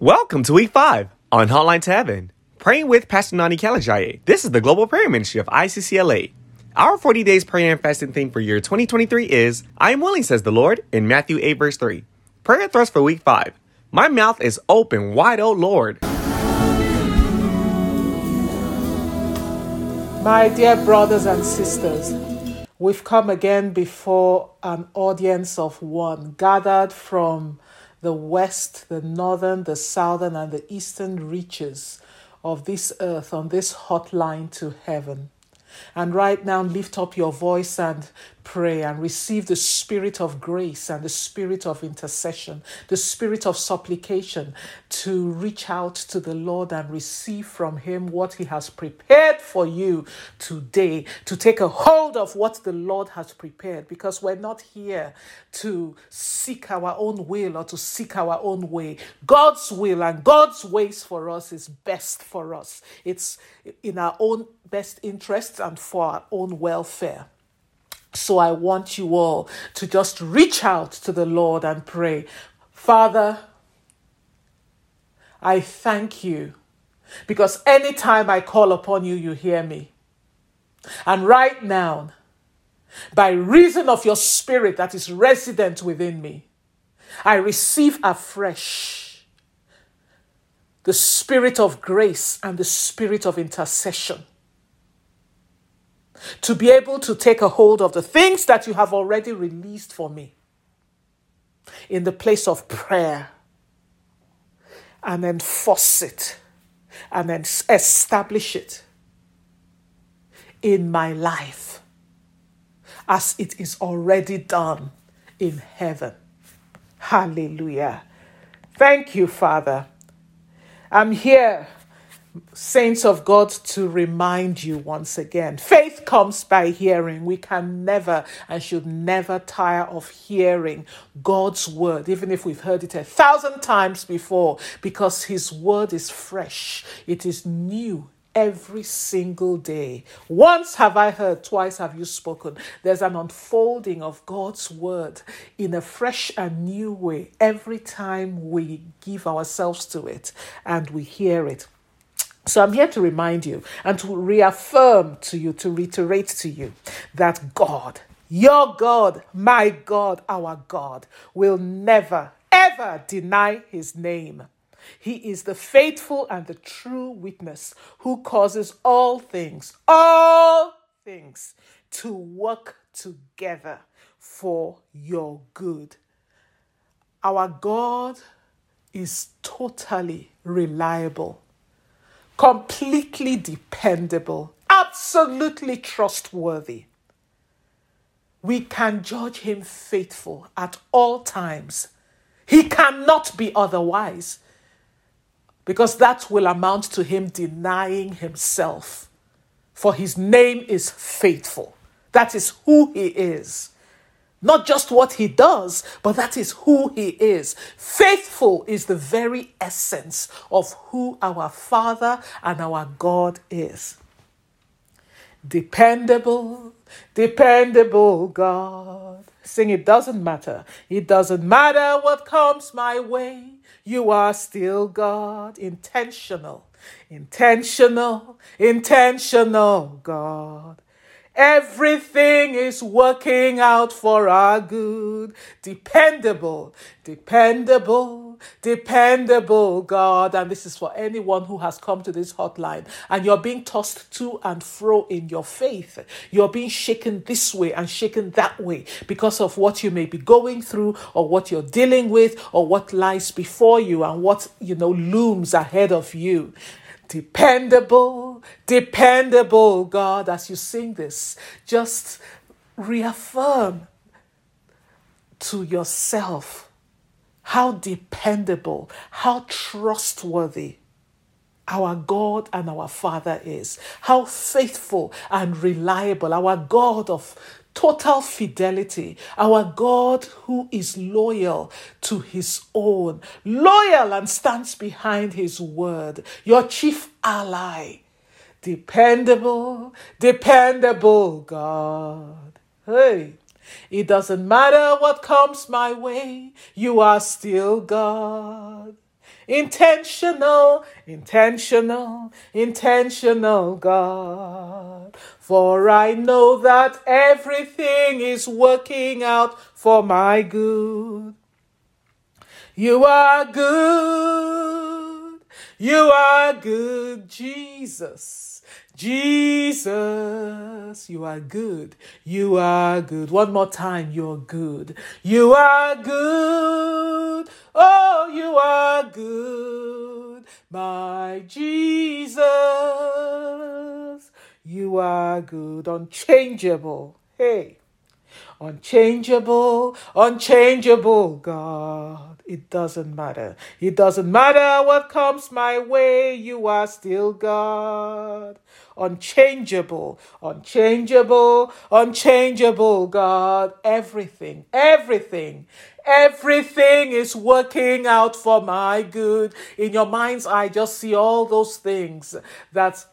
Welcome to week five on Hotline to Heaven. Praying with Pastor Nony Kalejaiye. This is the Global Prayer Ministry of ICCLA. Our 40 days prayer and fasting theme for year 2023 is I am willing, says the Lord, in Matthew 8, verse 3. Prayer thrust for week five. My mouth is open wide, O Lord. My dear brothers and sisters, we've come again before an audience of one gathered from the west, the northern, the southern, and the eastern reaches of this earth on this hotline to heaven. And right now, lift up your voice and pray and receive the spirit of grace and the spirit of intercession, the spirit of supplication to reach out to the Lord and receive from Him what He has prepared for you today, to take a hold of what the Lord has prepared, because we're not here to seek our own will or to seek our own way. God's will and God's ways for us is best for us, it's in our own best interests and for our own welfare. So I want you all to just reach out to the Lord and pray. Father, I thank you because anytime I call upon you, you hear me. And right now, by reason of your spirit that is resident within me, I receive afresh the spirit of grace and the spirit of intercession to be able to take a hold of the things that you have already released for me in the place of prayer and enforce it and then establish it in my life as it is already done in heaven. Hallelujah. Thank you, Father. I'm here saints of God, to remind you once again faith comes by hearing. We can never and should never tire of hearing God's word, even if we've heard it a thousand times before, because His word is fresh, it is new. Every single day. Once have I heard, twice have you spoken. There's an unfolding of God's word in a fresh and new way every time we give ourselves to it and we hear it. So I'm here to remind you and to reaffirm to you, to reiterate to you that God, your God, my God, our God, will never, ever deny his name. He is the faithful and the true witness who causes all things, all things, to work together for your good. Our God is totally reliable completely dependable, absolutely trustworthy. We can judge him faithful at all times. He cannot be otherwise because that will amount to him denying himself. For his name is faithful. That is who he is. Not just what he does, but that is who he is. Faithful is the very essence of who our Father and our God is. Dependable, dependable God. Sing, it doesn't matter. It doesn't matter what comes my way. You are still God. Intentional, intentional, intentional God. Everything is working out for our good. Dependable, dependable, dependable God. And this is for anyone who has come to this hotline and you're being tossed to and fro in your faith. You're being shaken this way and shaken that way because of what you may be going through or what you're dealing with or what lies before you and what, you know, looms ahead of you. Dependable, dependable God, as you sing this, just reaffirm to yourself how dependable, how trustworthy our God and our Father is, how faithful and reliable our God of total fidelity, our God who is loyal to his own, loyal and stands behind his word, your chief ally, dependable, dependable God. Hey. It doesn't matter what comes my way, you are still God. intentional, intentional, intentional God. For I know that everything is working out for my good. You are good. You are good, Jesus. Jesus, you are good. You are good. One more time, you're good. You are good. Oh, you are good. My Jesus, you are good. Unchangeable. Hey. Unchangeable, unchangeable God. It doesn't matter. It doesn't matter what comes my way. You are still God. Unchangeable, unchangeable, unchangeable God. Everything, everything, everything is working out for my good. In your mind's eye, just see all those things that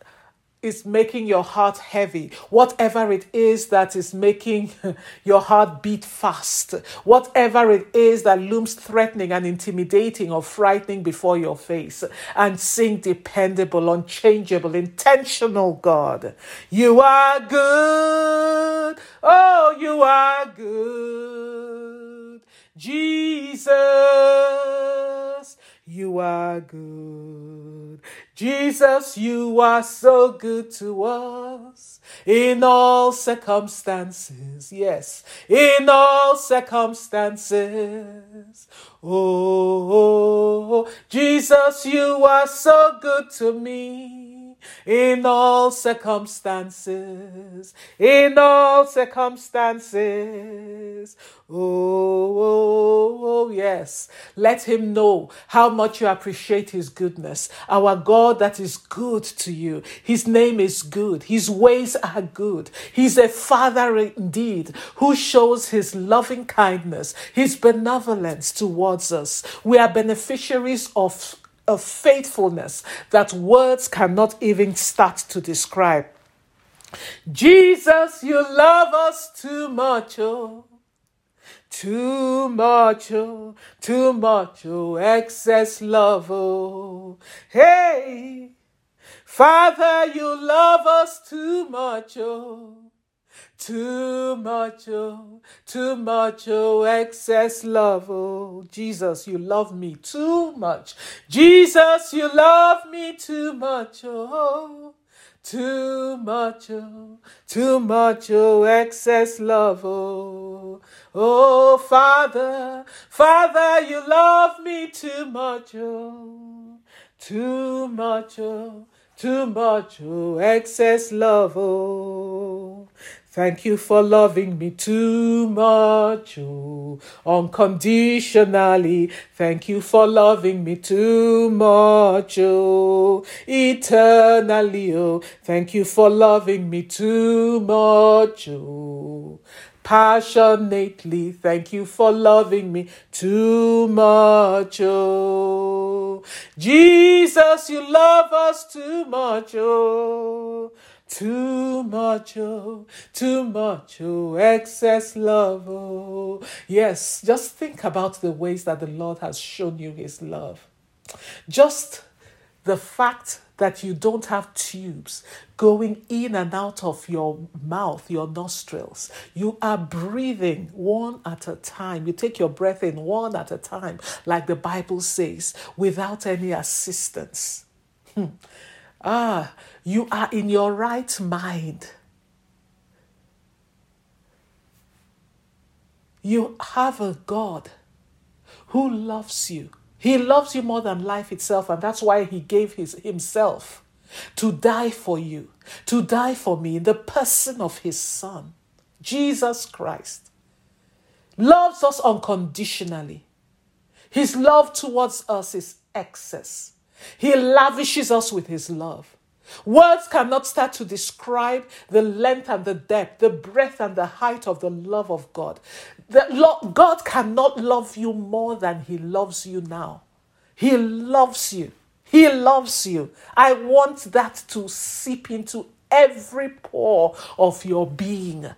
is making your heart heavy, whatever it is that is making your heart beat fast, whatever it is that looms threatening and intimidating or frightening before your face, and sing dependable, unchangeable, intentional God. You are good. Oh, you are good. Jesus, you are good. Jesus, you are so good to us in all circumstances. Yes, in all circumstances. Oh, Jesus, you are so good to me in all circumstances. In all circumstances. Oh, oh, oh, oh, yes. Let him know how much you appreciate his goodness. Our God that is good to you. His name is good. His ways are good. He's a father indeed who shows his loving kindness, his benevolence towards us. We are beneficiaries of, of faithfulness that words cannot even start to describe. Jesus, you love us too much, oh. Too much, oh, too much, oh, excess love, oh. Hey, Father, you love us too much, oh. Too much, oh, too much, oh, excess love, oh. Jesus, you love me too much. Jesus, you love me too much, oh. Too much, oh, too much, oh, excess love, oh. Oh, Father, Father, you love me too much, oh. Too much, oh, too much, oh, excess love, oh. Thank you for loving me too much, oh, unconditionally. Thank you for loving me too much, oh, eternally, oh. Thank you for loving me too much, oh, passionately. Thank you for loving me too much, oh. Jesus, you love us too much, oh. Too much, oh, too much, oh, excess love, oh. Yes, just think about the ways that the Lord has shown you his love. Just the fact that you don't have tubes going in and out of your mouth, your nostrils. You are breathing one at a time. You take your breath in one at a time, like the Bible says, without any assistance. Hmm. Ah, you are in your right mind. You have a God who loves you. He loves you more than life itself, and that's why He gave his, Himself to die for you, to die for me in the person of His Son, Jesus Christ. Loves us unconditionally. His love towards us is excess. He lavishes us with His love. Words cannot start to describe the length and the depth, the breadth and the height of the love of God. The God cannot love you more than He loves you now. He loves you. He loves you. I want that to seep into every pore of your being.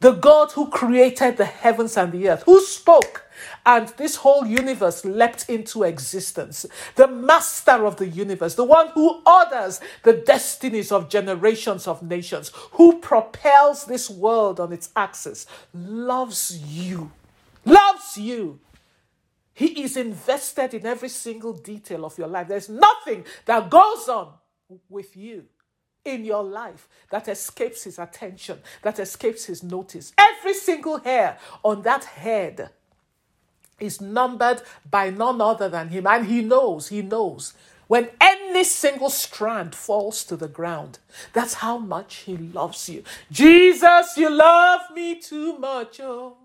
The God who created the heavens and the earth, who spoke and this whole universe leapt into existence. The master of the universe, the one who orders the destinies of generations of nations, who propels this world on its axis, loves you. Loves you. He is invested in every single detail of your life. There's nothing that goes on with you in your life that escapes his attention, that escapes his notice. Every single hair on that head is numbered by none other than him. And he knows, he knows. When any single strand falls to the ground, that's how much he loves you. Jesus, you love me too much, oh.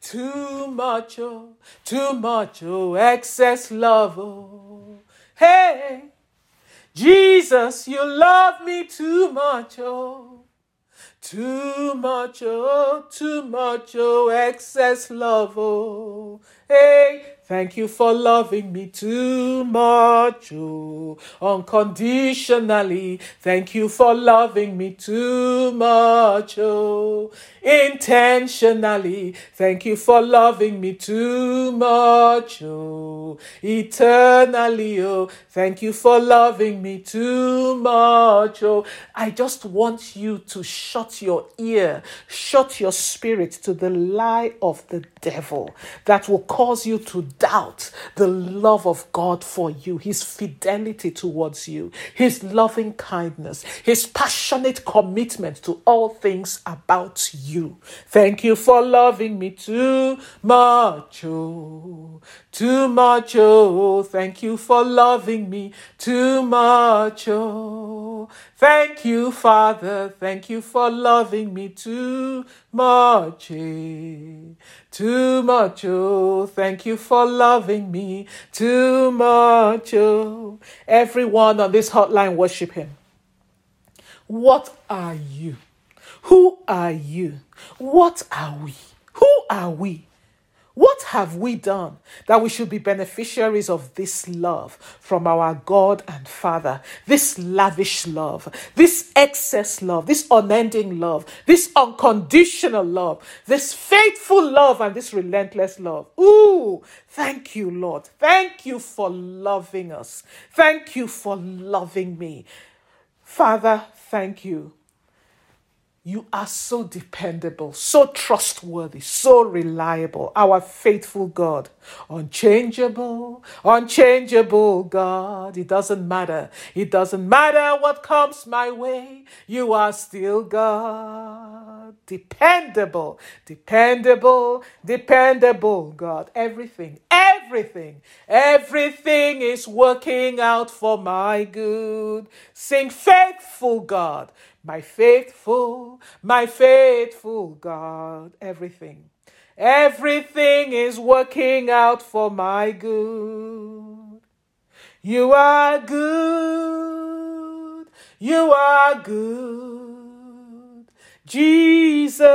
Too much, oh, too much, oh, excess love, oh. Hey, Jesus, you love me too much, oh. Too much, oh, too much, oh, excess love, oh. Hey, thank you for loving me too much, oh, unconditionally. Thank you for loving me too much, oh, intentionally. Thank you for loving me too much, oh, eternally, oh. Thank you for loving me too much, oh. I just want you to shut your ear, shut your spirit to the lie of the devil that will cause you to doubt the love of God for you, His fidelity towards you, His loving kindness, His passionate commitment to all things about you. Thank you for loving me too much, oh, too much, oh. Thank you for loving me too much, oh. Thank you, Father. Thank you for loving me too much, eh? too much, oh. Thank you for loving me too much, oh. Everyone on this hotline, worship Him. What are you? Who are you? What are we? Who are we? What have we done that we should be beneficiaries of this love from our God and Father? This lavish love, this excess love, this unending love, this unconditional love, this faithful love, and this relentless love. Ooh, thank you, Lord. Thank you for loving us. Thank you for loving me. Father, thank you you are so dependable, so trustworthy, so reliable, our faithful God. Unchangeable, unchangeable God. It doesn't matter. It doesn't matter what comes my way. You are still God. Dependable, dependable, dependable God. Everything, everything, everything is working out for my good. Sing, faithful God my faithful, my faithful God, everything. Everything is working out for my good. You are good. You are good. Jesus,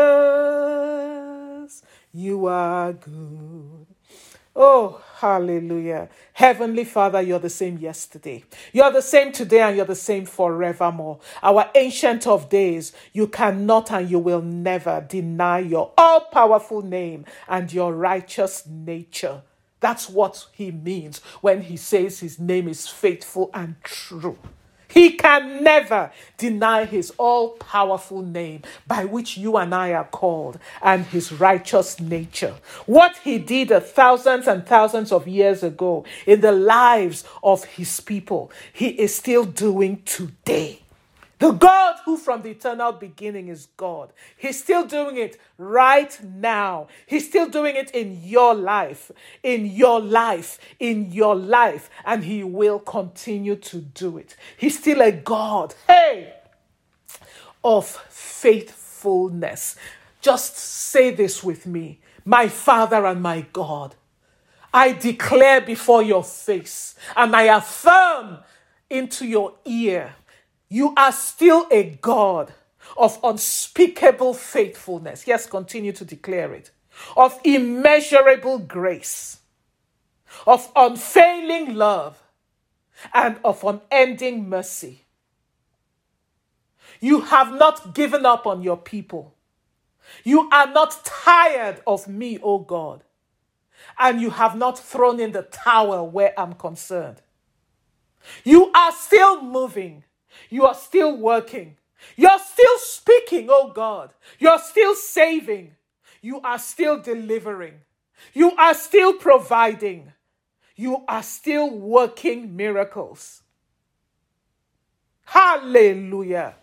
you are good. Oh, hallelujah. Heavenly Father, you're the same yesterday. You're the same today and you're the same forevermore. Our ancient of days, you cannot and you will never deny your all powerful name and your righteous nature. That's what he means when he says his name is faithful and true. He can never deny his all powerful name by which you and I are called and his righteous nature. What he did thousands and thousands of years ago in the lives of his people, he is still doing today. The God who from the eternal beginning is God. He's still doing it right now. He's still doing it in your life, in your life, in your life, and He will continue to do it. He's still a God, hey, of faithfulness. Just say this with me My Father and my God, I declare before your face and I affirm into your ear you are still a God of unspeakable faithfulness. Yes, continue to declare it. Of immeasurable grace, of unfailing love, and of unending mercy. You have not given up on your people. You are not tired of me, O God. and you have not thrown in the towel where I'm concerned. You are still moving. You are still working. You're still speaking, oh God. You're still saving. You are still delivering. You are still providing. You are still working miracles. Hallelujah.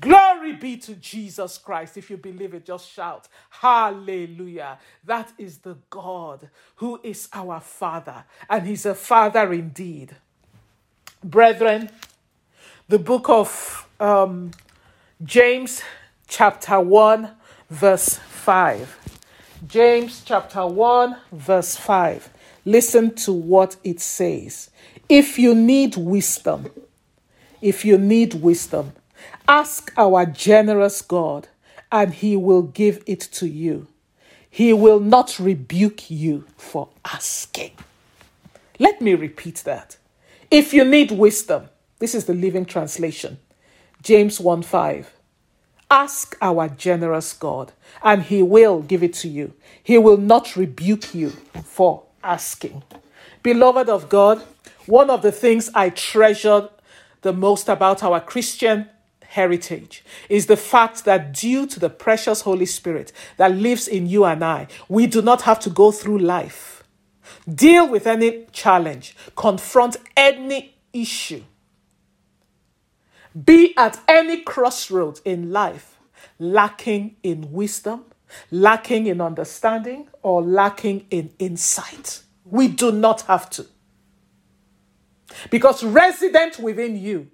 Glory be to Jesus Christ. If you believe it, just shout, Hallelujah. That is the God who is our Father, and He's a Father indeed. Brethren, the book of um, James, chapter 1, verse 5. James, chapter 1, verse 5. Listen to what it says. If you need wisdom, if you need wisdom, Ask our generous God, and He will give it to you. He will not rebuke you for asking. Let me repeat that. If you need wisdom, this is the Living Translation, James 1 5. Ask our generous God, and He will give it to you. He will not rebuke you for asking. Beloved of God, one of the things I treasure the most about our Christian heritage is the fact that due to the precious Holy Spirit that lives in you and I, we do not have to go through life, deal with any challenge, confront any issue, be at any crossroads in life, lacking in wisdom, lacking in understanding, or lacking in insight. We do not have to. Because resident within you,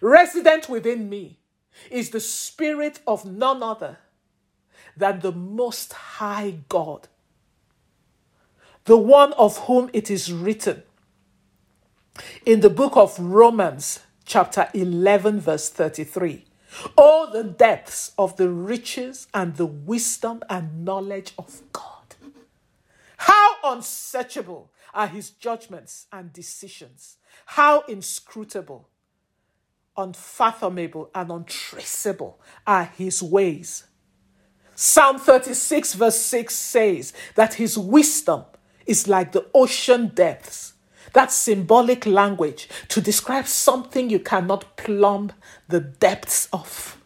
resident within me, is the spirit of none other than the Most High God, the one of whom it is written in the book of Romans, chapter 11, verse 33. Oh, the depths of the riches and the wisdom and knowledge of God. How unsearchable are his judgments and decisions, how inscrutable unfathomable and untraceable are his ways. Psalm 36, verse 6 says that his wisdom is like the ocean depths. That symbolic language to describe something you cannot plumb the depths of.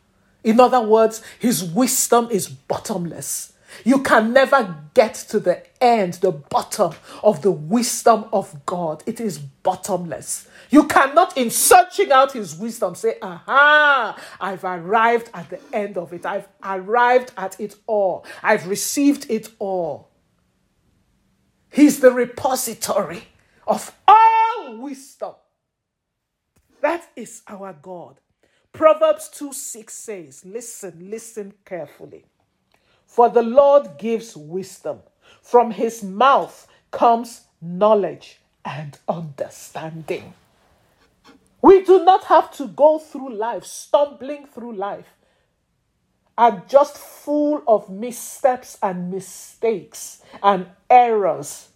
In other words, his wisdom is bottomless. You can never get to the end, the bottom of the wisdom of God. It is bottomless. You cannot, in searching out his wisdom, say, Aha, I've arrived at the end of it. I've arrived at it all. I've received it all. He's the repository of all wisdom. That is our God. Proverbs 2 6 says, Listen, listen carefully. For the Lord gives wisdom, from his mouth comes knowledge and understanding. We do not have to go through life, stumbling through life, and just full of missteps and mistakes and errors.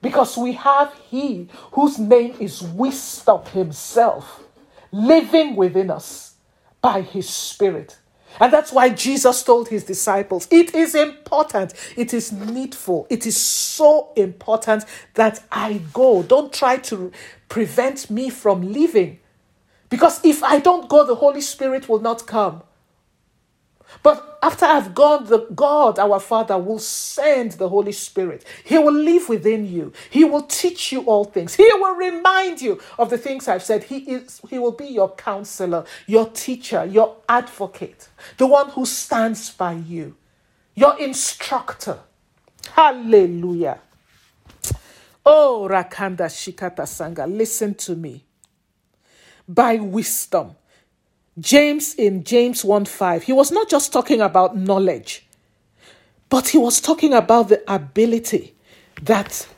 Because we have He whose name is Wisdom Himself living within us by His Spirit. And that's why Jesus told his disciples it is important, it is needful, it is so important that I go. Don't try to prevent me from leaving. Because if I don't go, the Holy Spirit will not come. But after I've gone, the God, our Father, will send the Holy Spirit. He will live within you. He will teach you all things. He will remind you of the things I've said. He is He will be your counselor, your teacher, your advocate, the one who stands by you, your instructor. Hallelujah. Oh, Rakanda Shikata Sangha, listen to me. By wisdom, James in James 1 5, he was not just talking about knowledge, but he was talking about the ability that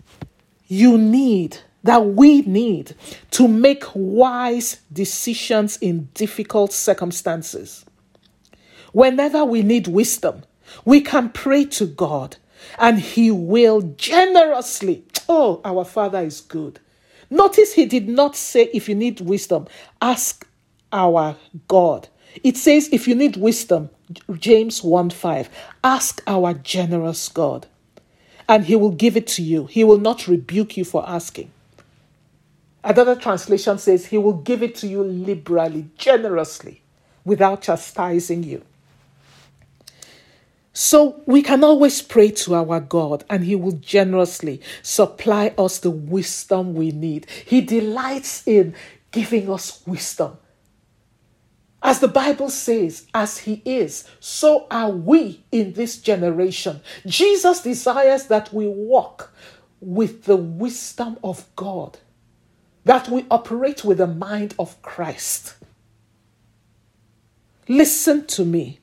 you need, that we need to make wise decisions in difficult circumstances. Whenever we need wisdom, we can pray to God and He will generously. Oh, our Father is good. Notice He did not say, if you need wisdom, ask our God. It says, if you need wisdom, James 1 5, ask our generous God. and he will give it to you. He will not rebuke you for asking. Another translation says, He will give it to you liberally, generously, without chastising you. So we can always pray to our God, and He will generously supply us the wisdom we need. He delights in giving us wisdom. As the Bible says, as He is, so are we in this generation. Jesus desires that we walk with the wisdom of God that we operate with the mind of Christ. Listen to me.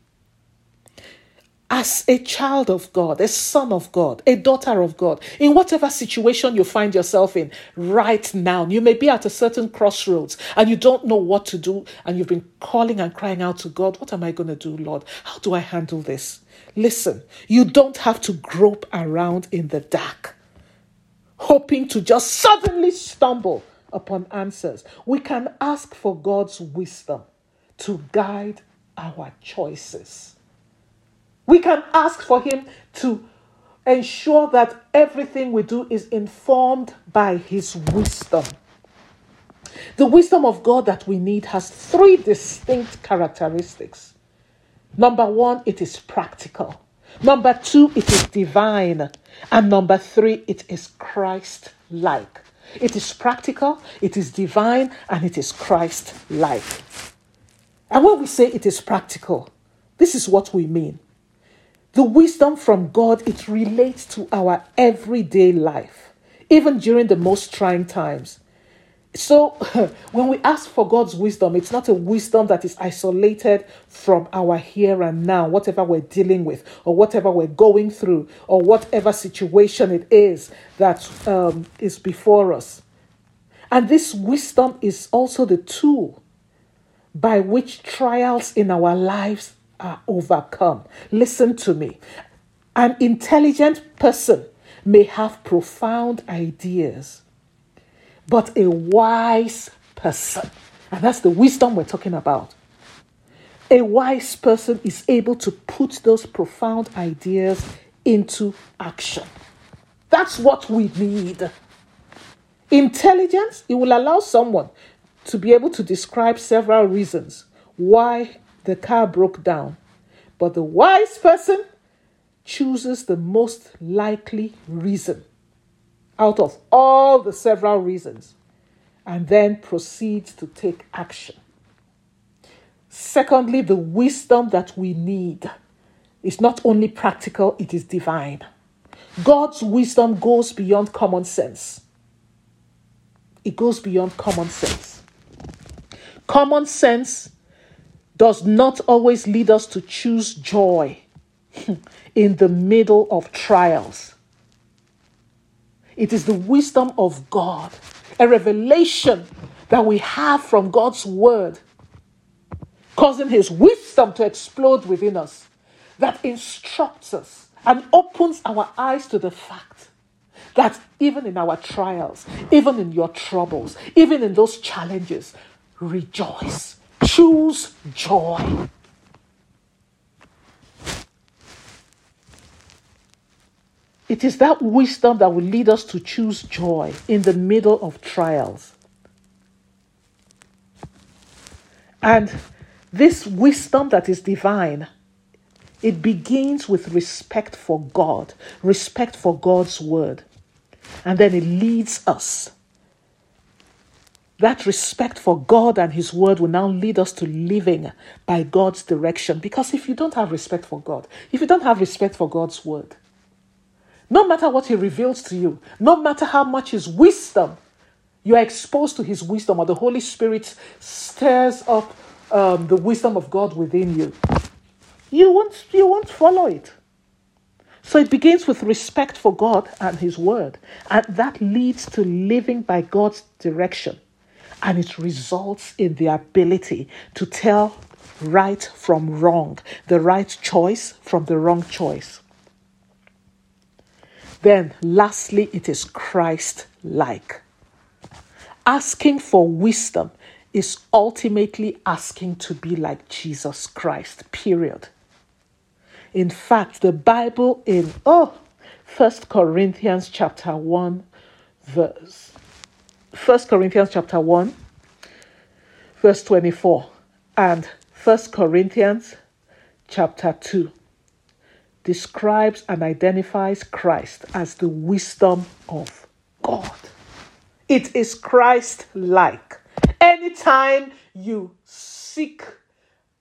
As a child of God, a son of God, a daughter of God, in whatever situation you find yourself in right now, you may be at a certain crossroads and you don't know what to do, and you've been calling and crying out to God, What am I going to do, Lord? How do I handle this? Listen, you don't have to grope around in the dark, hoping to just suddenly stumble upon answers. We can ask for God's wisdom to guide our choices. We can ask for Him to ensure that everything we do is informed by His wisdom. The wisdom of God that we need has three distinct characteristics. Number one, it is practical. Number two, it is divine. And number three, it is Christ like. It is practical, it is divine, and it is Christ like. And when we say it is practical, this is what we mean. The wisdom from God, it relates to our everyday life, even during the most trying times. So, when we ask for God's wisdom, it's not a wisdom that is isolated from our here and now, whatever we're dealing with, or whatever we're going through, or whatever situation it is that um, is before us. And this wisdom is also the tool by which trials in our lives are overcome. Listen to me. An intelligent person may have profound ideas but a wise person. And that's the wisdom we're talking about. A wise person is able to put those profound ideas into action. That's what we need. Intelligence, it will allow someone to be able to describe several reasons why the car broke down. But the wise person chooses the most likely reason out of all the several reasons and then proceeds to take action. Secondly, the wisdom that we need is not only practical, it is divine. God's wisdom goes beyond common sense. It goes beyond common sense. Common sense does not always lead us to choose joy in the middle of trials. It is the wisdom of God, a revelation that we have from God's word, causing his wisdom to explode within us, that instructs us and opens our eyes to the fact that even in our trials, even in your troubles, even in those challenges, rejoice. Choose joy. It is that wisdom that will lead us to choose joy in the middle of trials. And this wisdom that is divine, it begins with respect for God, respect for God's word. And then it leads us. That respect for God and His word will now lead us to living by God's direction. Because if you don't have respect for God, if you don't have respect for God's word, no matter what He reveals to you, no matter how much His wisdom, you are exposed to His wisdom, or the Holy Spirit stirs up um, the wisdom of God within you, you won't, you won't follow it. So it begins with respect for God and His Word, and that leads to living by God's direction, and it results in the ability to tell right from wrong, the right choice from the wrong choice. Then, lastly, it is Christ like. Asking for wisdom is ultimately asking to be like Jesus Christ, period. In fact, the Bible in, oh, First Corinthians chapter 1 verse First Corinthians chapter 1 verse 24 and First Corinthians chapter 2 describes and identifies Christ as the wisdom of God. It is Christ like. Anytime you seek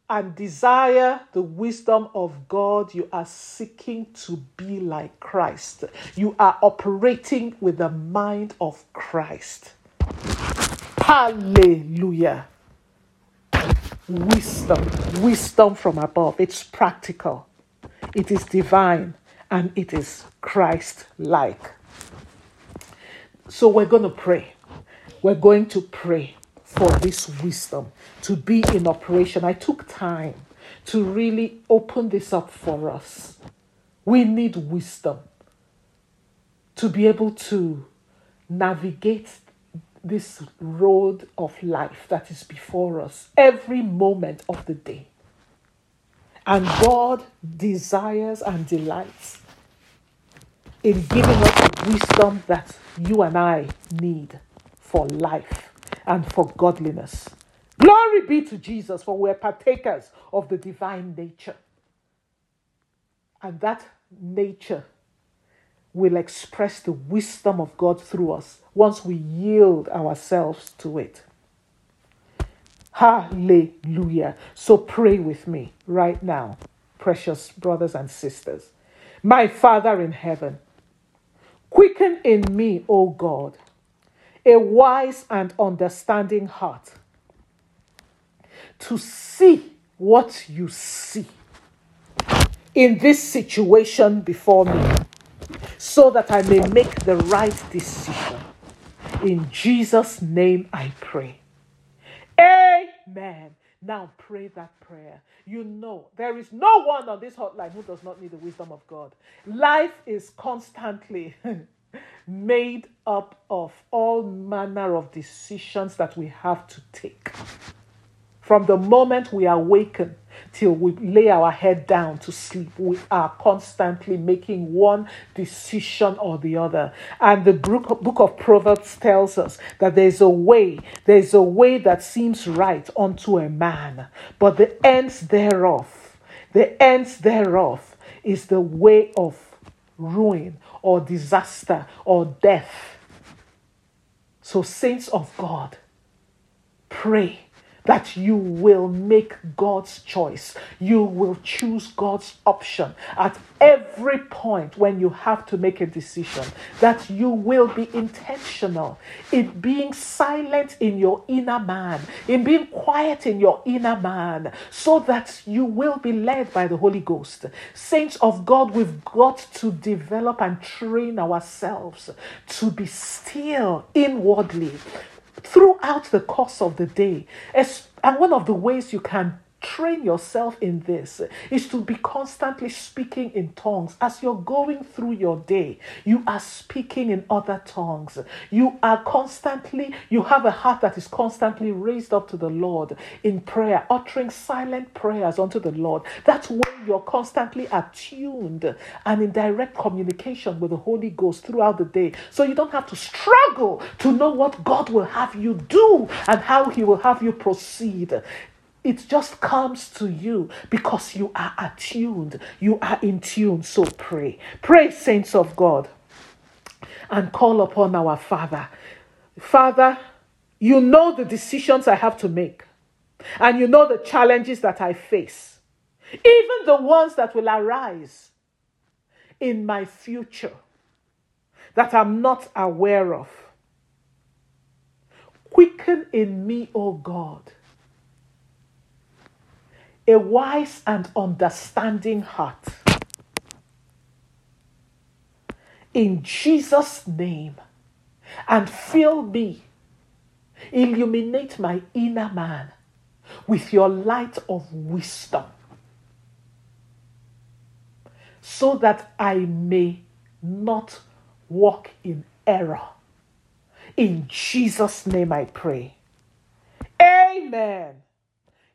and desire the wisdom of God, you are seeking to be like Christ. You are operating with the mind of Christ. Hallelujah. Wisdom, wisdom from above. It's practical, it is divine, and it is Christ like. So we're going to pray. We're going to pray for this wisdom to be in operation. I took time to really open this up for us. We need wisdom to be able to navigate this road of life that is before us every moment of the day. And God desires and delights in giving us the wisdom that you and I need for life and for godliness. Glory be to Jesus, for we're partakers of the divine nature. And that nature will express the wisdom of God through us once we yield ourselves to it. Hallelujah. So pray with me right now, precious brothers and sisters. My Father in heaven, quicken in me, O God, a wise and understanding heart to see what you see in this situation before me so that I may make the right decision. In Jesus' name I pray. Amen. Now pray that prayer. You know, there is no one on this hotline who does not need the wisdom of God. Life is constantly made up of all manner of decisions that we have to take. From the moment we awaken till we lay our head down to sleep, we are constantly making one decision or the other. And the book, book of Proverbs tells us that there's a way, there's a way that seems right unto a man, but the ends thereof, the ends thereof is the way of ruin or disaster or death. So, saints of God, pray that you will make God's choice. You will choose God's option at every point when you have to make a decision. That you will be intentional in being silent in your inner man, in being quiet in your inner man, so that you will be led by the Holy Ghost. Saints of God, we've got to develop and train ourselves to be still inwardly throughout the course of the day. And one of the ways you can train yourself in this is to be constantly speaking in tongues. As you're going through your day you are speaking in other tongues. You are constantly you have a heart that is constantly raised up to the lord in prayer uttering silent prayers unto the lord. That's when you're constantly attuned and in direct communication with the holy ghost throughout the day. So you don't have to struggle to know what god will have you do and how he will have you proceed it just comes to you because you are attuned, you are in tune. So pray. Pray, saints of God, and call upon our Father. Father, you know the decisions I have to make, and you know the challenges that I face, even the ones that will arise in my future that I'm not aware of. Quicken in me, O God a wise and understanding heart. In Jesus' name, and fill me, illuminate my inner man with your light of wisdom, so that I may not walk in error. In Jesus' name I pray. Amen.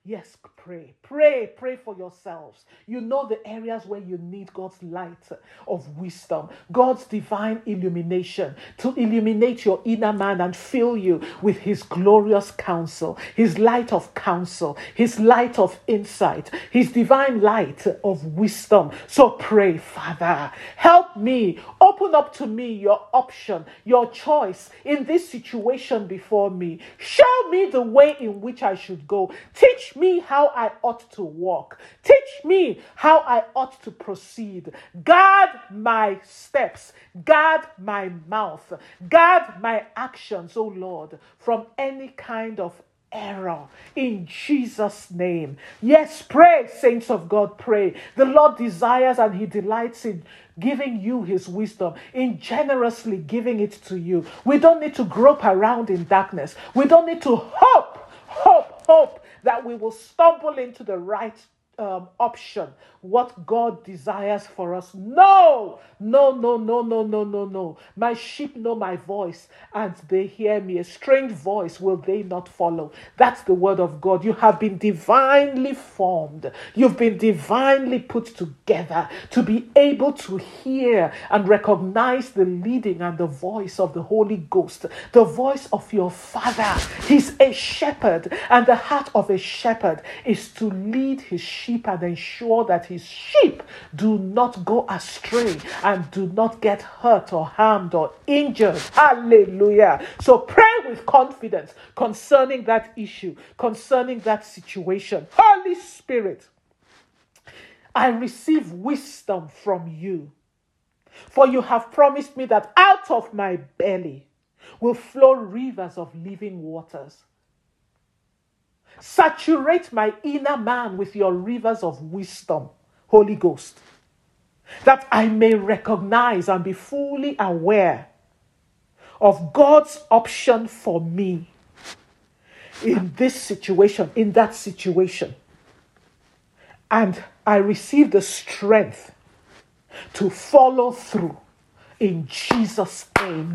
Yes, pray. Pray, pray for yourselves. You know the areas where you need God's light of wisdom, God's divine illumination to illuminate your inner man and fill you with His glorious counsel, His light of counsel, His light of insight, His divine light of wisdom. So pray, Father, help me. Open up to me your option, your choice in this situation before me. Show me the way in which I should go. Teach me how I ought to walk. Teach me how I ought to proceed. Guard my steps. Guard my mouth. Guard my actions, O Lord, from any kind of error in Jesus' name. Yes, pray, saints of God, pray. The Lord desires and He delights in giving you His wisdom, in generously giving it to you. We don't need to grope around in darkness. We don't need to hope, hope, hope that we will stumble into the right um, option, what God desires for us. No, no, no, no, no, no, no, no. My sheep know my voice and they hear me. A strange voice will they not follow. That's the word of God. You have been divinely formed, you've been divinely put together to be able to hear and recognize the leading and the voice of the Holy Ghost, the voice of your Father. He's a shepherd, and the heart of a shepherd is to lead his sheep and ensure that his sheep do not go astray and do not get hurt or harmed or injured. Hallelujah. So pray with confidence concerning that issue, concerning that situation. Holy Spirit, I receive wisdom from you. For you have promised me that out of my belly will flow rivers of living waters. Saturate my inner man with your rivers of wisdom, Holy Ghost, that I may recognize and be fully aware of God's option for me in this situation, in that situation. And I receive the strength to follow through in Jesus'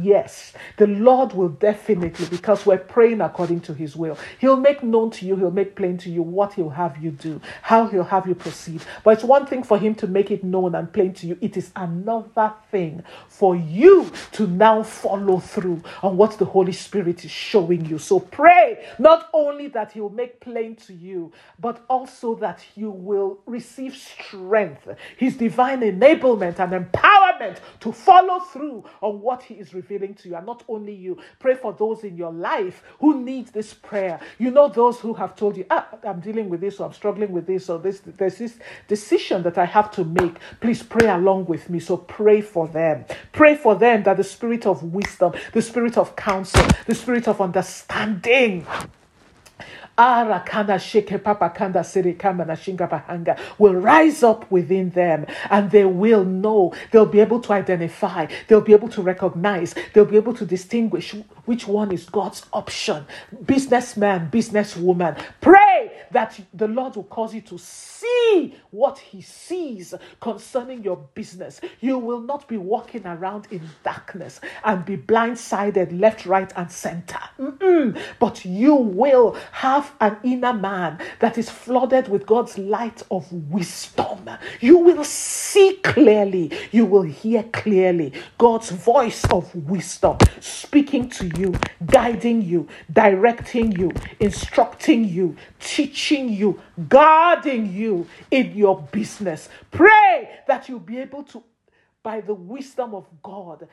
Yes, the Lord will definitely, because we're praying according to His will, He'll make known to you, He'll make plain to you what He'll have you do, how He'll have you proceed. But it's one thing for Him to make it known and plain to you, it is another thing for you to now follow through on what the Holy Spirit is showing you. So pray not only that He'll make plain to you, but also that you will receive strength, His divine enablement and empowerment to follow through on what He is revealing to you. And not only you, pray for those in your life who need this prayer. You know, those who have told you, ah, I'm dealing with this, or I'm struggling with this, or this, there's this decision that I have to make. Please pray along with me. So pray for them. Pray for them that the spirit of wisdom, the spirit of counsel, the spirit of understanding Papa will rise up within them and they will know. They'll be able to identify. They'll be able to recognize. They'll be able to distinguish which one is God's option. Businessman, businesswoman. Pray that the Lord will cause you to see what He sees concerning your business. You will not be walking around in darkness and be blindsided left, right, and center. Mm-mm. But you will have an inner man that is flooded with God's light of wisdom. You will see clearly, you will hear clearly God's voice of wisdom speaking to you, guiding you, directing you, instructing you, teaching you, guarding you in your business. Pray that you'll be able to by the wisdom of God,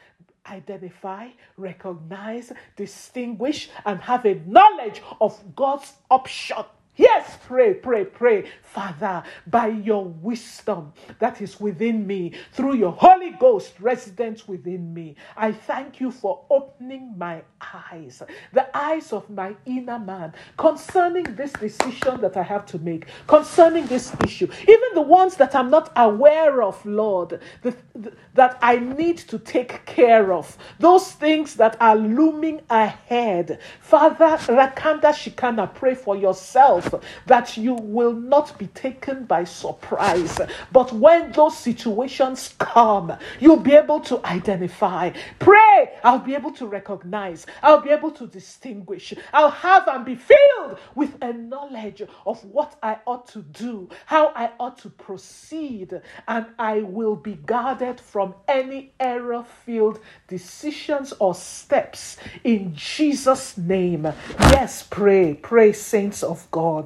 identify, recognize, distinguish, and have a knowledge of God's option Yes, pray, pray, pray. Father, by your wisdom that is within me, through your Holy Ghost resident within me, I thank you for opening my eyes, the eyes of my inner man, concerning this decision that I have to make, concerning this issue, even the ones that I'm not aware of, Lord, the, the, that I need to take care of, those things that are looming ahead. Father, Rakanda Shikana, pray for yourself that you will not be taken by surprise. But when those situations come, you'll be able to identify. Pray, I'll be able to recognize, I'll be able to distinguish, I'll have and be filled with a knowledge of what I ought to do, how I ought to proceed, and I will be guarded from any error filled decisions or steps in Jesus' name. Yes, pray, pray, saints of God.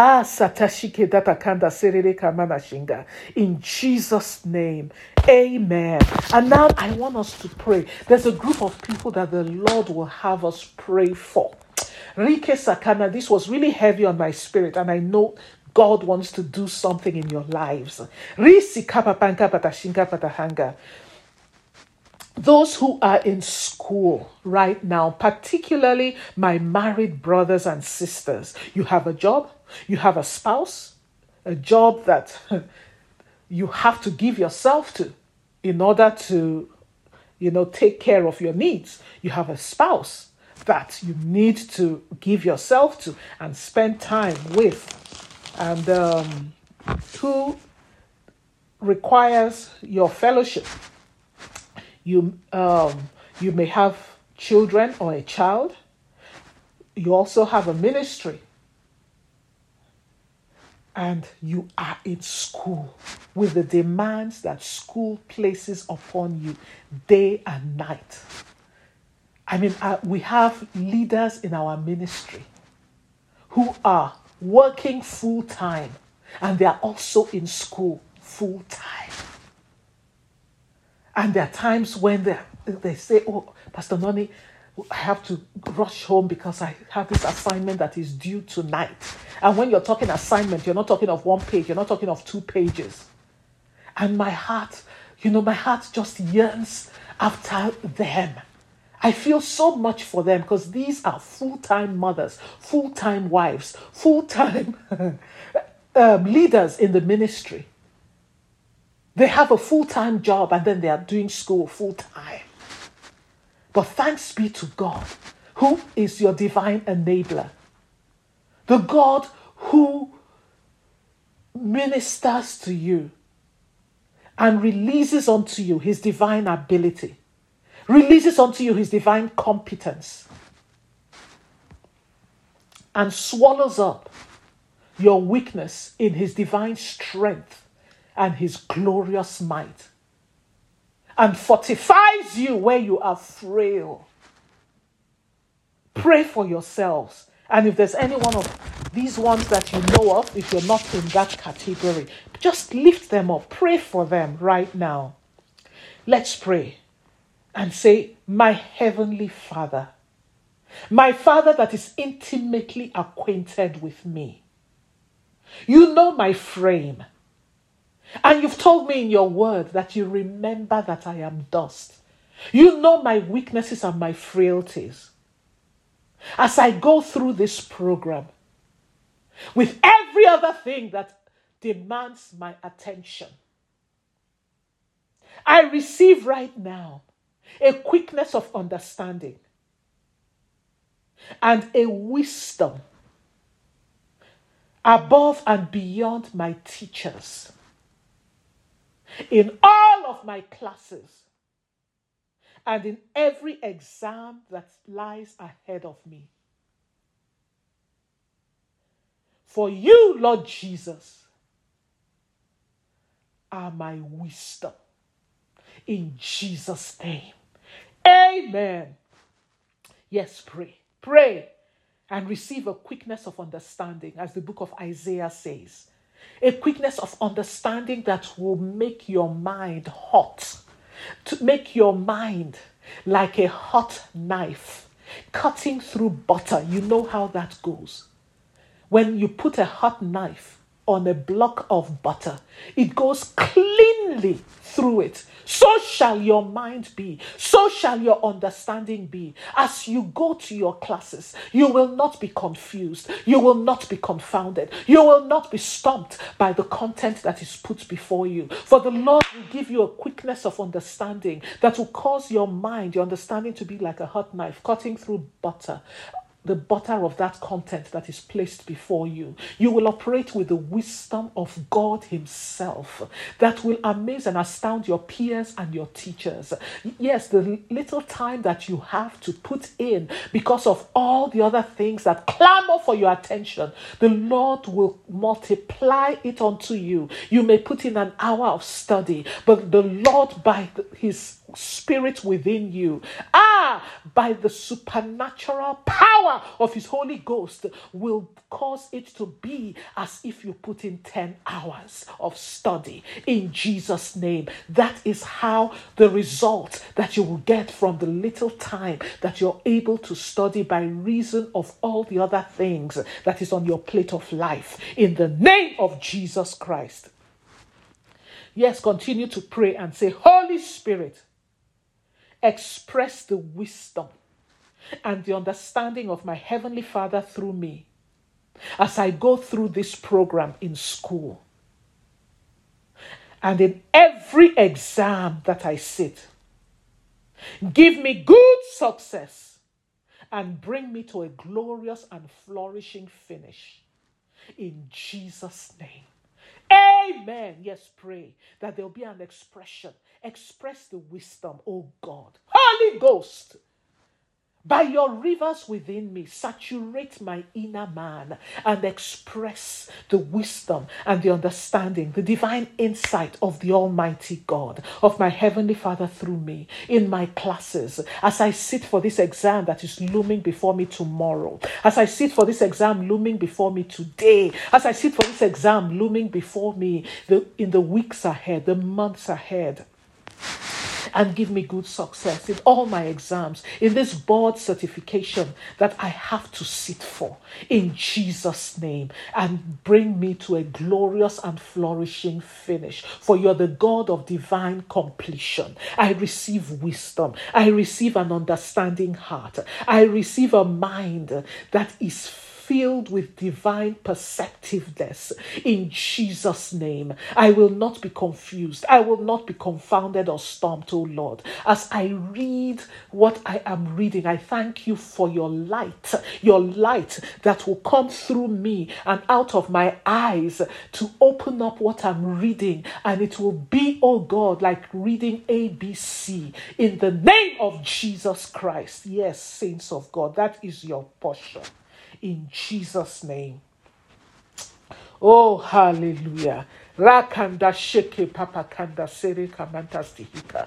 Ah, Serere Shinga. In Jesus' name. Amen. And now I want us to pray. There's a group of people that the Lord will have us pray for. Rike Sakana, this was really heavy on my spirit, and I know God wants to do something in your lives. Those who are in school right now, particularly my married brothers and sisters, you have a job, you have a spouse, a job that you have to give yourself to in order to, you know, take care of your needs. You have a spouse that you need to give yourself to and spend time with, and um, who requires your fellowship you, um, you may have children or a child. You also have a ministry. And you are in school with the demands that school places upon you day and night. I mean, uh, we have leaders in our ministry who are working full time and they are also in school full time. And there are times when they, they say, Oh, Pastor Nony, I have to rush home because I have this assignment that is due tonight. And when you're talking assignment, you're not talking of one page, you're not talking of two pages. And my heart, you know, my heart just yearns after them. I feel so much for them because these are full time mothers, full time wives, full time um, leaders in the ministry. They have a full time job and then they are doing school full time. But thanks be to God, who is your divine enabler. The God who ministers to you and releases unto you his divine ability, releases unto you his divine competence, and swallows up your weakness in his divine strength and his glorious might, and fortifies you where you are frail. Pray for yourselves. And if there's any one of these ones that you know of, if you're not in that category, just lift them up. Pray for them right now. Let's pray and say, My Heavenly Father, my Father that is intimately acquainted with me. You know my frame. And you've told me in your word that you remember that I am dust. You know my weaknesses and my frailties. As I go through this program, with every other thing that demands my attention, I receive right now a quickness of understanding and a wisdom above and beyond my teachers. In all of my classes and in every exam that lies ahead of me. For you, Lord Jesus, are my wisdom. In Jesus' name. Amen. Yes, pray. Pray and receive a quickness of understanding, as the book of Isaiah says a quickness of understanding that will make your mind hot, to make your mind like a hot knife cutting through butter. You know how that goes. When you put a hot knife on a block of butter, it goes cleanly through it so shall your mind be. So shall your understanding be. As you go to your classes, you will not be confused. You will not be confounded. You will not be stumped by the content that is put before you. For the Lord will give you a quickness of understanding that will cause your mind, your understanding to be like a hot knife cutting through butter the butter of that content that is placed before you. You will operate with the wisdom of God Himself that will amaze and astound your peers and your teachers. Yes, the little time that you have to put in because of all the other things that clamor for your attention, the Lord will multiply it unto you. You may put in an hour of study, but the Lord, by His Spirit within you, ah, by the supernatural power of His Holy Ghost, will cause it to be as if you put in 10 hours of study in Jesus' name. That is how the result that you will get from the little time that you're able to study by reason of all the other things that is on your plate of life in the name of Jesus Christ. Yes, continue to pray and say, Holy Spirit, express the wisdom and the understanding of my Heavenly Father through me as I go through this program in school and in every exam that I sit. Give me good success and bring me to a glorious and flourishing finish. In Jesus' name. Amen. Yes, pray that there'll be an expression. Express the wisdom, oh God. Holy Ghost by your rivers within me, saturate my inner man and express the wisdom and the understanding, the divine insight of the Almighty God, of my Heavenly Father through me in my classes as I sit for this exam that is looming before me tomorrow, as I sit for this exam looming before me today, as I sit for this exam looming before me the, in the weeks ahead, the months ahead and give me good success in all my exams, in this board certification that I have to sit for, in Jesus' name, and bring me to a glorious and flourishing finish. For you're the God of divine completion. I receive wisdom, I receive an understanding heart, I receive a mind that is filled with divine perceptiveness in Jesus' name. I will not be confused. I will not be confounded or stumped, oh Lord. As I read what I am reading, I thank you for your light, your light that will come through me and out of my eyes to open up what I'm reading. And it will be, oh God, like reading ABC in the name of Jesus Christ. Yes, saints of God, that is your portion in Jesus' name. Oh, hallelujah. Rakanda sheke papakanda sere kamanta stihika.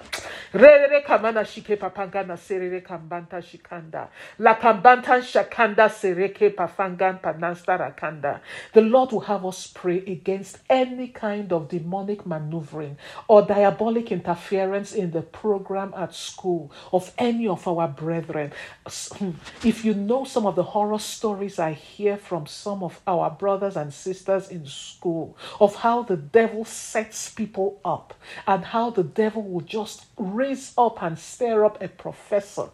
Rere kamana shike papangana serere kambanta shikanda. La kambanta shakanda sereke pafangan panasta rakanda. The Lord will have us pray against any kind of demonic maneuvering or diabolic interference in the program at school of any of our brethren. Hmm, if you know some of the horror stories I hear from some of our brothers and sisters in school of how the devil sets people up and how the devil will just raise up and stir up a professor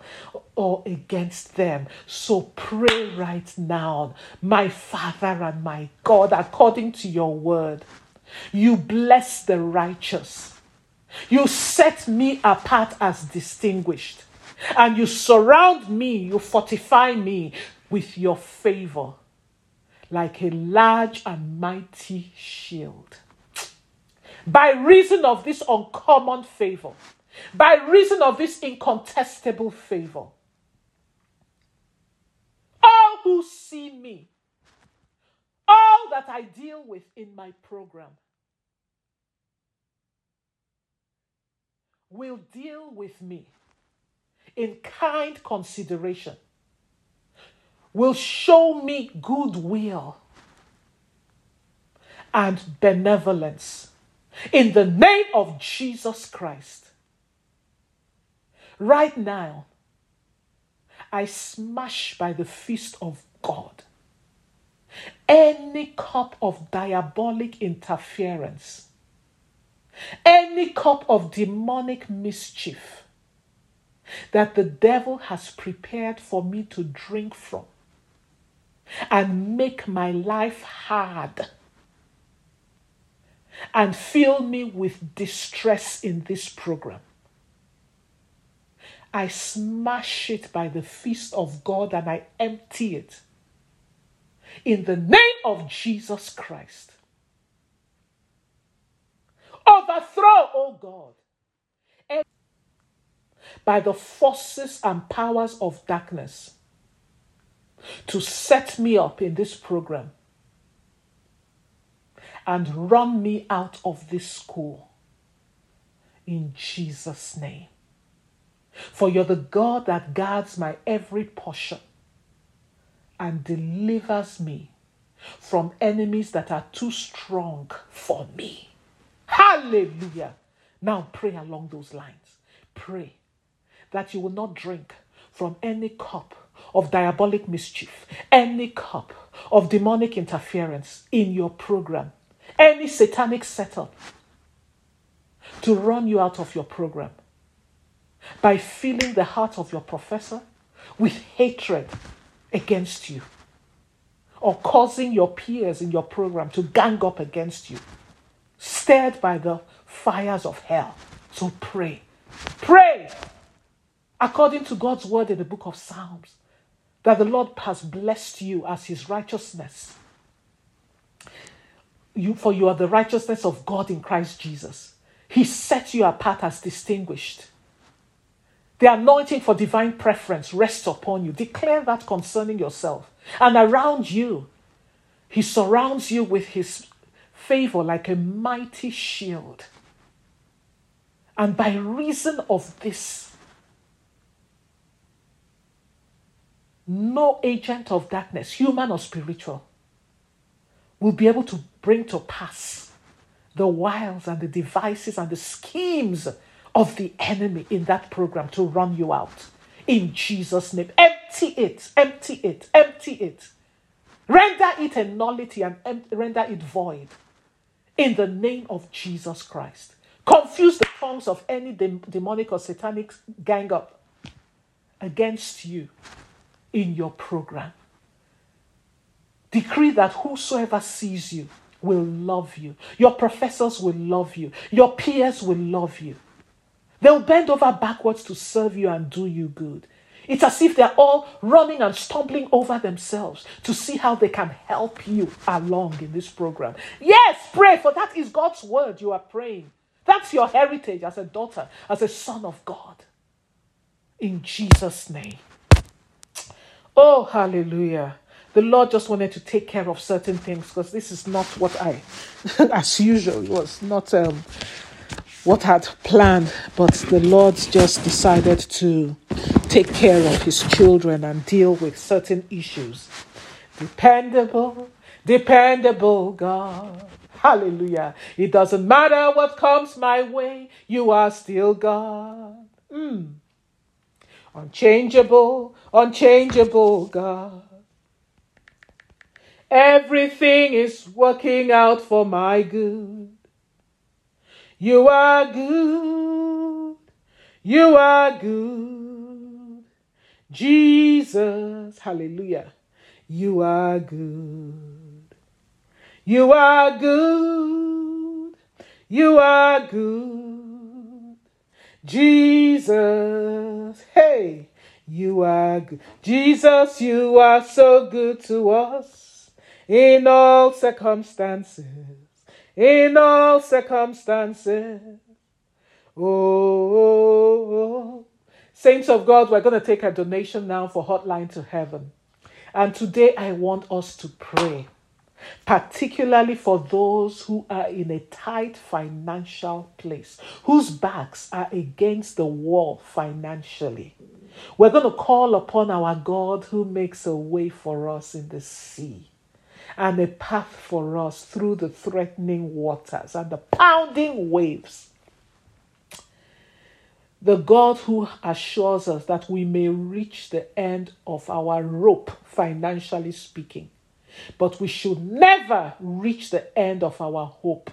or against them. So pray right now, my Father and my God, according to your word. You bless the righteous. You set me apart as distinguished. And you surround me, you fortify me with your favor like a large and mighty shield. By reason of this uncommon favor, by reason of this incontestable favor, all who see me, all that I deal with in my program, will deal with me in kind consideration. Will show me goodwill and benevolence in the name of Jesus Christ. Right now, I smash by the fist of God any cup of diabolic interference, any cup of demonic mischief that the devil has prepared for me to drink from and make my life hard and fill me with distress in this program. I smash it by the fist of God and I empty it. In the name of Jesus Christ. Overthrow, oh God, by the forces and powers of darkness to set me up in this program and run me out of this school. In Jesus' name. For you're the God that guards my every portion and delivers me from enemies that are too strong for me. Hallelujah. Now pray along those lines. Pray that you will not drink from any cup of diabolic mischief, any cup of demonic interference in your program, any satanic setup to run you out of your program by filling the heart of your professor with hatred against you or causing your peers in your program to gang up against you, stirred by the fires of hell. So pray. Pray according to God's word in the book of Psalms that the Lord has blessed you as his righteousness. You, for you are the righteousness of God in Christ Jesus. He set you apart as distinguished. The anointing for divine preference rests upon you. Declare that concerning yourself. And around you, He surrounds you with His favor like a mighty shield. And by reason of this, no agent of darkness, human or spiritual, will be able to bring to pass the wiles and the devices and the schemes of the enemy in that program to run you out. In Jesus' name. Empty it, empty it, empty it. Render it a nullity and render it void. In the name of Jesus Christ. Confuse the tongues of any demonic or satanic gang up against you in your program. Decree that whosoever sees you will love you. Your professors will love you. Your peers will love you. They'll bend over backwards to serve you and do you good. It's as if they're all running and stumbling over themselves to see how they can help you along in this program. Yes, pray, for that is God's word you are praying. That's your heritage as a daughter, as a son of God. In Jesus' name. Oh, hallelujah. The Lord just wanted to take care of certain things because this is not what I, as usual, was not um, what had planned, but the Lord just decided to take care of his children and deal with certain issues. Dependable, dependable God. Hallelujah. It doesn't matter what comes my way, you are still God. Mm. Unchangeable, unchangeable God. Everything is working out for my good. You are good. You are good. Jesus. Hallelujah. You are good. You are good. You are good. Jesus. Hey, you are good. Jesus, you are so good to us in all circumstances in all circumstances. Oh, saints of God, we're going to take a donation now for Hotline to Heaven. And today I want us to pray, particularly for those who are in a tight financial place, whose backs are against the wall financially. We're going to call upon our God who makes a way for us in the sea and a path for us through the threatening waters and the pounding waves. The God who assures us that we may reach the end of our rope, financially speaking, but we should never reach the end of our hope.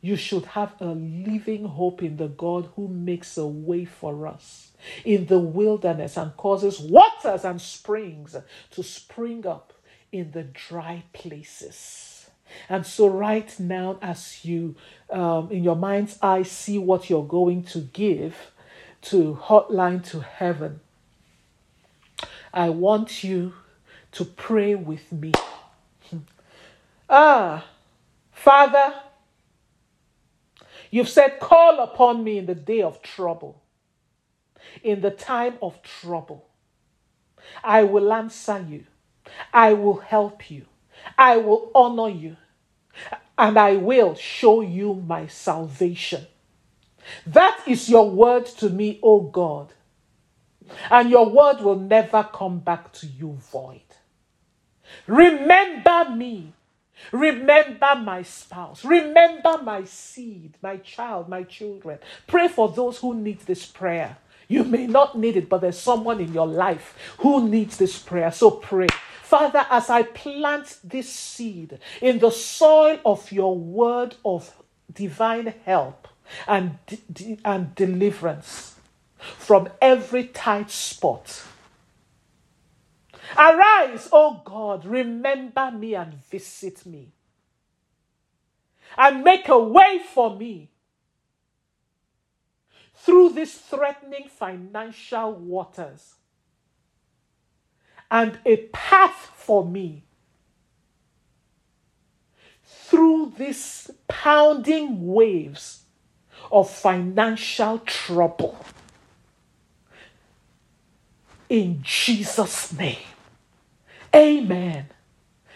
You should have a living hope in the God who makes a way for us in the wilderness and causes waters and springs to spring up in the dry places. And so, right now, as you, um, in your mind's eye, see what you're going to give, to Hotline to Heaven, I want you to pray with me. Ah, Father, you've said, Call upon me in the day of trouble, in the time of trouble. I will answer you, I will help you, I will honor you, and I will show you my salvation. That is your word to me, O God. And your word will never come back to you void. Remember me. Remember my spouse. Remember my seed, my child, my children. Pray for those who need this prayer. You may not need it, but there's someone in your life who needs this prayer. So pray. Father, as I plant this seed in the soil of your word of divine help and, and deliverance from every tight spot, Arise, O God, remember me and visit me. And make a way for me through these threatening financial waters and a path for me through these pounding waves of financial trouble. In Jesus' name. Amen.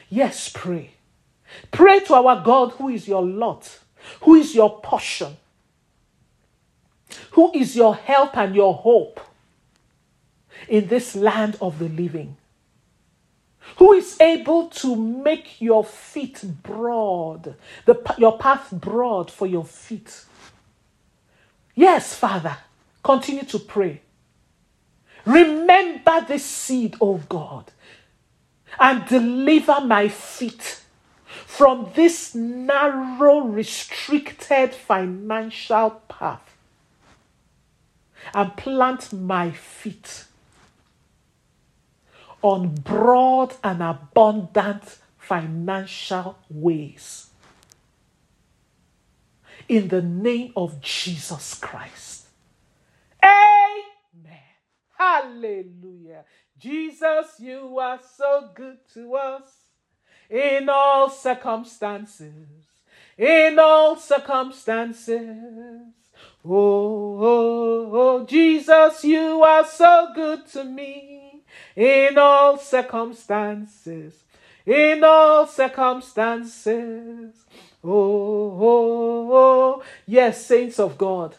Yes, pray. Pray to our God who is your lot, who is your portion, who is your help and your hope in this land of the living, who is able to make your feet broad, the, your path broad for your feet. Yes, Father, continue to pray. Remember this seed, O oh God and deliver my feet from this narrow, restricted financial path and plant my feet on broad and abundant financial ways. In the name of Jesus Christ. Amen. Hallelujah. Jesus, you are so good to us in all circumstances, in all circumstances. Oh, oh, oh, oh Jesus, you are so good to me in all circumstances, in all circumstances. Oh, oh, oh, yes, saints of God.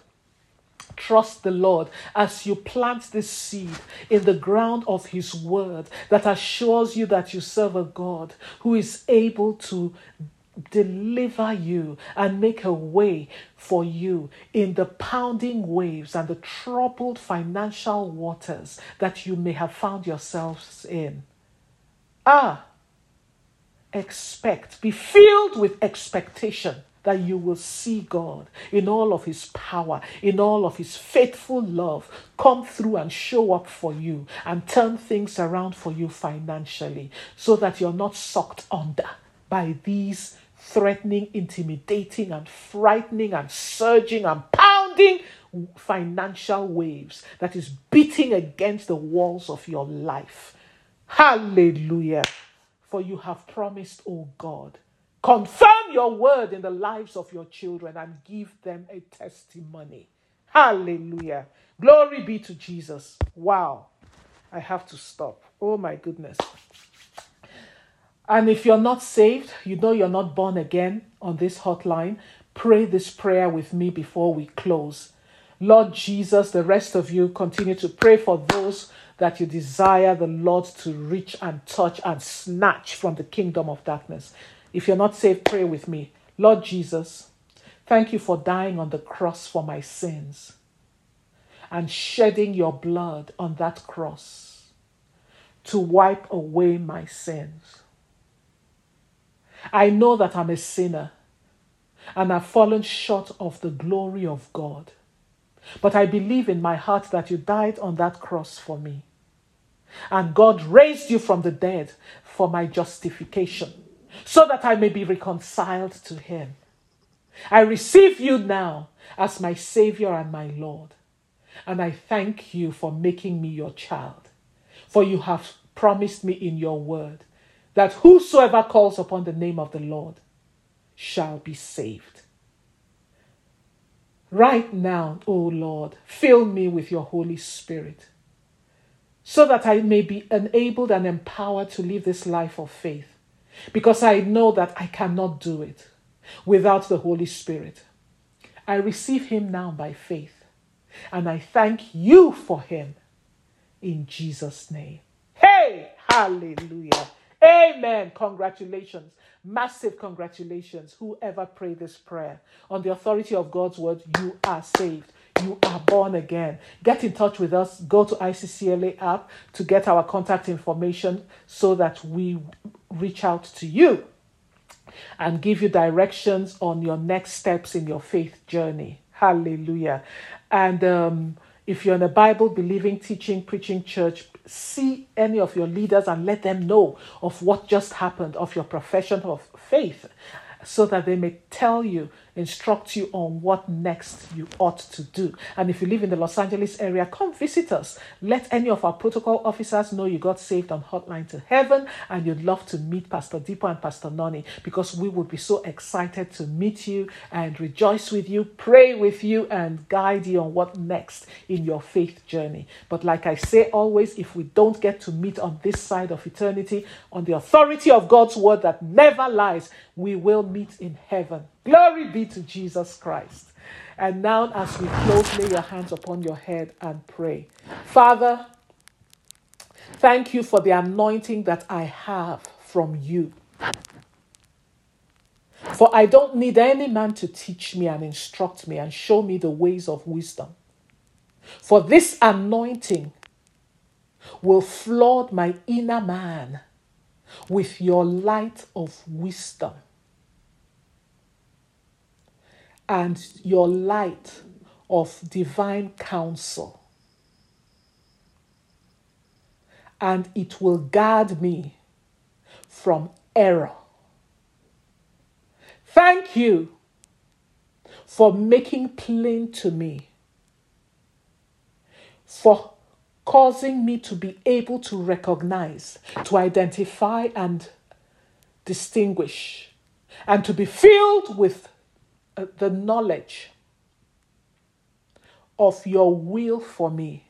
Trust the Lord as you plant this seed in the ground of His word that assures you that you serve a God who is able to deliver you and make a way for you in the pounding waves and the troubled financial waters that you may have found yourselves in. Ah, expect, be filled with expectation that you will see God in all of His power, in all of His faithful love, come through and show up for you and turn things around for you financially so that you're not sucked under by these threatening, intimidating, and frightening, and surging and pounding financial waves that is beating against the walls of your life. Hallelujah. For you have promised, O God, Confirm your word in the lives of your children and give them a testimony. Hallelujah. Glory be to Jesus. Wow. I have to stop. Oh my goodness. And if you're not saved, you know you're not born again on this hotline, pray this prayer with me before we close. Lord Jesus, the rest of you continue to pray for those that you desire the Lord to reach and touch and snatch from the kingdom of darkness. If you're not saved, pray with me. Lord Jesus, thank you for dying on the cross for my sins and shedding your blood on that cross to wipe away my sins. I know that I'm a sinner and I've fallen short of the glory of God. But I believe in my heart that you died on that cross for me. And God raised you from the dead for my justification so that I may be reconciled to him. I receive you now as my Savior and my Lord. And I thank you for making me your child. For you have promised me in your word that whosoever calls upon the name of the Lord shall be saved. Right now, O Lord, fill me with your Holy Spirit so that I may be enabled and empowered to live this life of faith because I know that I cannot do it without the Holy Spirit. I receive him now by faith and I thank you for him in Jesus' name. Hey, hallelujah. Amen. Congratulations. Massive congratulations. Whoever prayed this prayer on the authority of God's word, you are saved. You are born again. Get in touch with us. Go to ICCLA app to get our contact information so that we reach out to you and give you directions on your next steps in your faith journey. Hallelujah. And um, if you're in a Bible believing, teaching, preaching church, see any of your leaders and let them know of what just happened, of your profession of faith, so that they may tell you instruct you on what next you ought to do. And if you live in the Los Angeles area, come visit us. Let any of our protocol officers know you got saved on Hotline to Heaven and you'd love to meet Pastor Deepo and Pastor Nony because we would be so excited to meet you and rejoice with you, pray with you, and guide you on what next in your faith journey. But like I say always, if we don't get to meet on this side of eternity, on the authority of God's word that never lies, we will meet in heaven. Glory be to Jesus Christ. And now, as we close, lay your hands upon your head and pray. Father, thank you for the anointing that I have from you. For I don't need any man to teach me and instruct me and show me the ways of wisdom. For this anointing will flood my inner man with your light of wisdom and your light of divine counsel. And it will guard me from error. Thank you for making plain to me, for causing me to be able to recognize, to identify, and distinguish, and to be filled with Uh, the knowledge of your will for me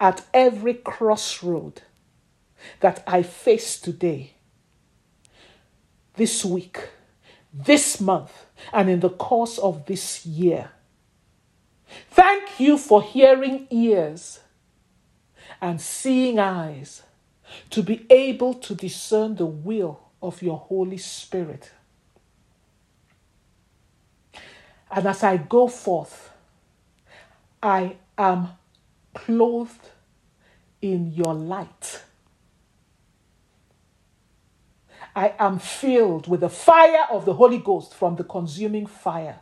at every crossroad that I face today, this week, this month, and in the course of this year. Thank you for hearing ears and seeing eyes to be able to discern the will of your Holy Spirit. And as I go forth, I am clothed in your light. I am filled with the fire of the Holy Ghost from the consuming fire.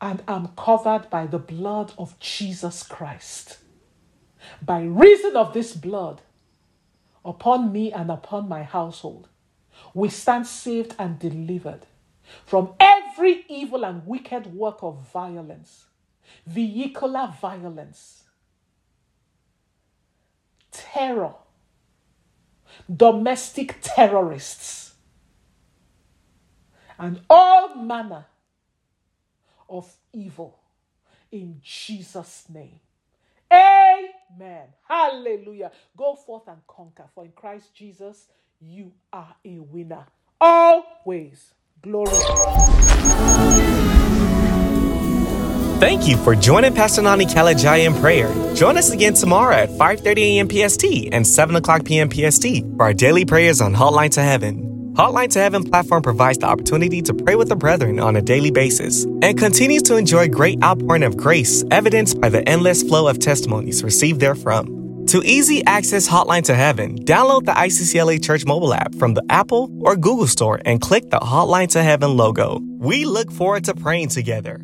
And am covered by the blood of Jesus Christ. By reason of this blood, upon me and upon my household, we stand saved and delivered from every evil and wicked work of violence, vehicular violence, terror, domestic terrorists, and all manner of evil in Jesus' name. Amen. Hallelujah. Go forth and conquer, for in Christ Jesus you are a winner. Always. Glory. Thank you for joining Pastor Nony Kalejaiye in prayer. Join us again tomorrow at 5.30 a.m. PST and 7 o'clock p.m. PST for our daily prayers on Hotline to Heaven. Hotline to Heaven platform provides the opportunity to pray with the brethren on a daily basis and continues to enjoy great outpouring of grace evidenced by the endless flow of testimonies received therefrom. To easy access Hotline to Heaven, download the ICCLA Church mobile app from the Apple or Google Store and click the Hotline to Heaven logo. We look forward to praying together.